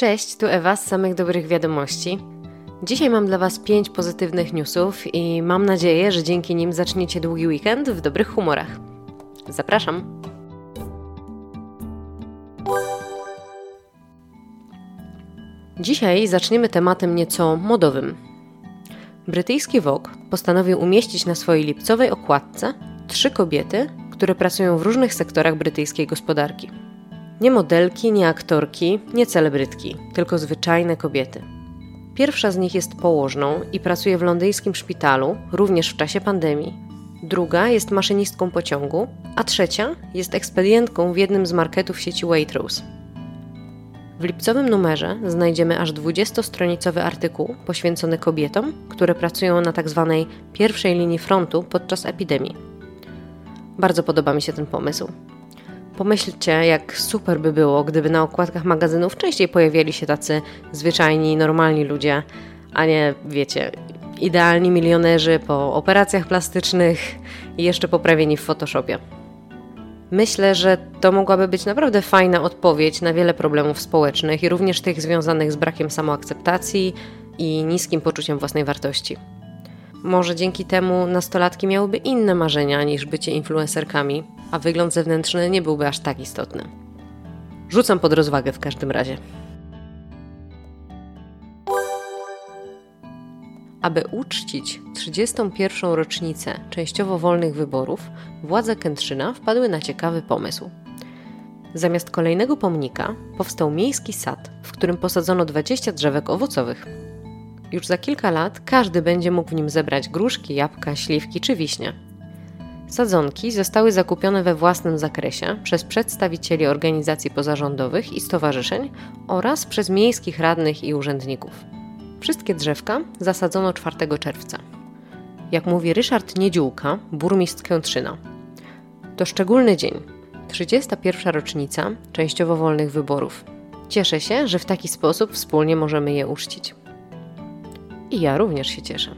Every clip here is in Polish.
Cześć, tu Ewa z samych dobrych wiadomości. Dzisiaj mam dla Was pięć pozytywnych newsów i mam nadzieję, że dzięki nim zaczniecie długi weekend w dobrych humorach. Zapraszam! Dzisiaj zaczniemy tematem nieco modowym. Brytyjski Vogue postanowił umieścić na swojej lipcowej okładce trzy kobiety, które pracują w różnych sektorach brytyjskiej gospodarki. Nie modelki, nie aktorki, nie celebrytki, tylko zwyczajne kobiety. Pierwsza z nich jest położną i pracuje w londyńskim szpitalu, również w czasie pandemii. Druga jest maszynistką pociągu, a trzecia jest ekspedientką w jednym z marketów sieci Waitrose. W lipcowym numerze znajdziemy aż 20-stronicowy artykuł poświęcony kobietom, które pracują na tzw. Tak pierwszej linii frontu podczas epidemii. Bardzo podoba mi się ten pomysł. Pomyślcie, jak super by było, gdyby na okładkach magazynów częściej pojawiali się tacy zwyczajni, normalni ludzie, a nie, wiecie, idealni milionerzy po operacjach plastycznych i jeszcze poprawieni w Photoshopie. Myślę, że to mogłaby być naprawdę fajna odpowiedź na wiele problemów społecznych i również tych związanych z brakiem samoakceptacji i niskim poczuciem własnej wartości. Może dzięki temu nastolatki miałyby inne marzenia niż bycie influencerkami, a wygląd zewnętrzny nie byłby aż tak istotny. Rzucam pod rozwagę w każdym razie. Aby uczcić 31. rocznicę częściowo wolnych wyborów, władze Kętrzyna wpadły na ciekawy pomysł. Zamiast kolejnego pomnika powstał miejski sad, w którym posadzono 20 drzewek owocowych. Już za kilka lat każdy będzie mógł w nim zebrać gruszki, jabłka, śliwki czy wiśnie. Sadzonki zostały zakupione we własnym zakresie przez przedstawicieli organizacji pozarządowych i stowarzyszeń oraz przez miejskich radnych i urzędników. Wszystkie drzewka zasadzono 4 czerwca. Jak mówi Ryszard Niedziółka, burmistrz Kętrzyna. To szczególny dzień, 31. rocznica częściowo wolnych wyborów. Cieszę się, że w taki sposób wspólnie możemy je uczcić. I ja również się cieszę.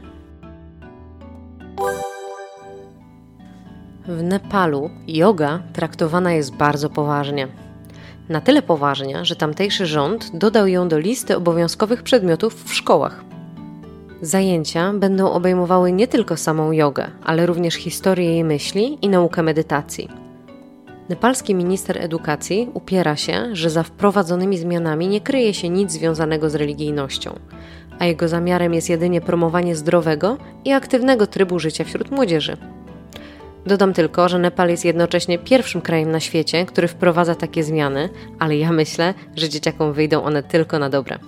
W Nepalu yoga traktowana jest bardzo poważnie. Na tyle poważnie, że tamtejszy rząd dodał ją do listy obowiązkowych przedmiotów w szkołach. Zajęcia będą obejmowały nie tylko samą jogę, ale również historię jej myśli i naukę medytacji. Nepalski minister edukacji upiera się, że za wprowadzonymi zmianami nie kryje się nic związanego z religijnością, a jego zamiarem jest jedynie promowanie zdrowego i aktywnego trybu życia wśród młodzieży. Dodam tylko, że Nepal jest jednocześnie pierwszym krajem na świecie, który wprowadza takie zmiany, ale ja myślę, że dzieciakom wyjdą one tylko na dobre.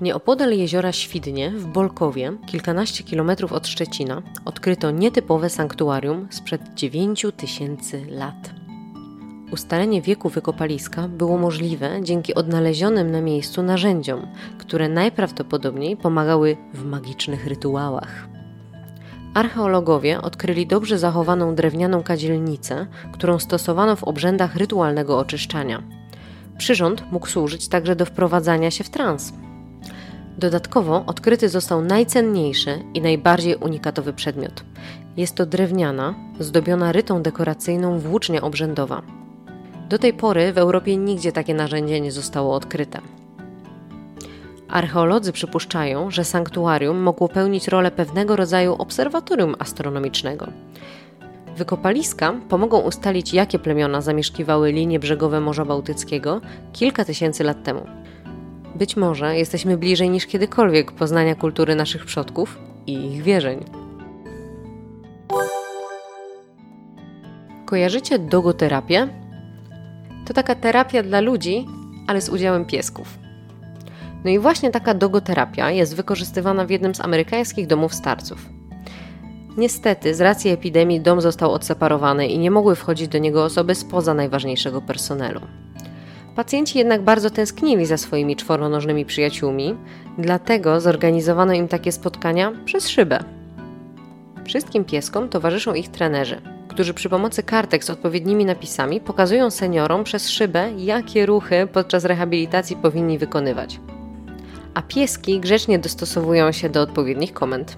Nieopodal jeziora Świdnie w Bolkowie, kilkanaście kilometrów od Szczecina, odkryto nietypowe sanktuarium sprzed 9 tysięcy lat. Ustalenie wieku wykopaliska było możliwe dzięki odnalezionym na miejscu narzędziom, które najprawdopodobniej pomagały w magicznych rytuałach. Archeologowie odkryli dobrze zachowaną drewnianą kadzielnicę, którą stosowano w obrzędach rytualnego oczyszczania. Przyrząd mógł służyć także do wprowadzania się w trans. Dodatkowo odkryty został najcenniejszy i najbardziej unikatowy przedmiot. Jest to drewniana, zdobiona rytą dekoracyjną włócznia obrzędowa. Do tej pory w Europie nigdzie takie narzędzie nie zostało odkryte. Archeolodzy przypuszczają, że sanktuarium mogło pełnić rolę pewnego rodzaju obserwatorium astronomicznego. Wykopaliska pomogą ustalić, jakie plemiona zamieszkiwały linie brzegowe Morza Bałtyckiego kilka tysięcy lat temu. Być może jesteśmy bliżej niż kiedykolwiek poznania kultury naszych przodków i ich wierzeń. Kojarzycie dogoterapię? To taka terapia dla ludzi, ale z udziałem piesków. No i właśnie taka dogoterapia jest wykorzystywana w jednym z amerykańskich domów starców. Niestety, z racji epidemii dom został odseparowany i nie mogły wchodzić do niego osoby spoza najważniejszego personelu. Pacjenci jednak bardzo tęsknili za swoimi czworonożnymi przyjaciółmi, dlatego zorganizowano im takie spotkania przez szybę. Wszystkim pieskom towarzyszą ich trenerzy – którzy przy pomocy kartek z odpowiednimi napisami pokazują seniorom przez szybę, jakie ruchy podczas rehabilitacji powinni wykonywać. A pieski grzecznie dostosowują się do odpowiednich komend.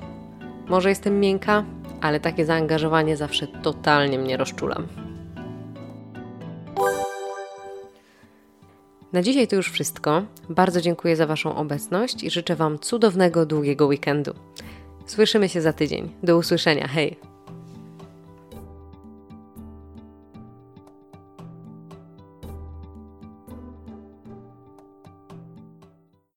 Może jestem miękka, ale takie zaangażowanie zawsze totalnie mnie rozczula. Na dzisiaj to już wszystko. Bardzo dziękuję za Waszą obecność i życzę Wam cudownego, długiego weekendu. Słyszymy się za tydzień. Do usłyszenia. Hej!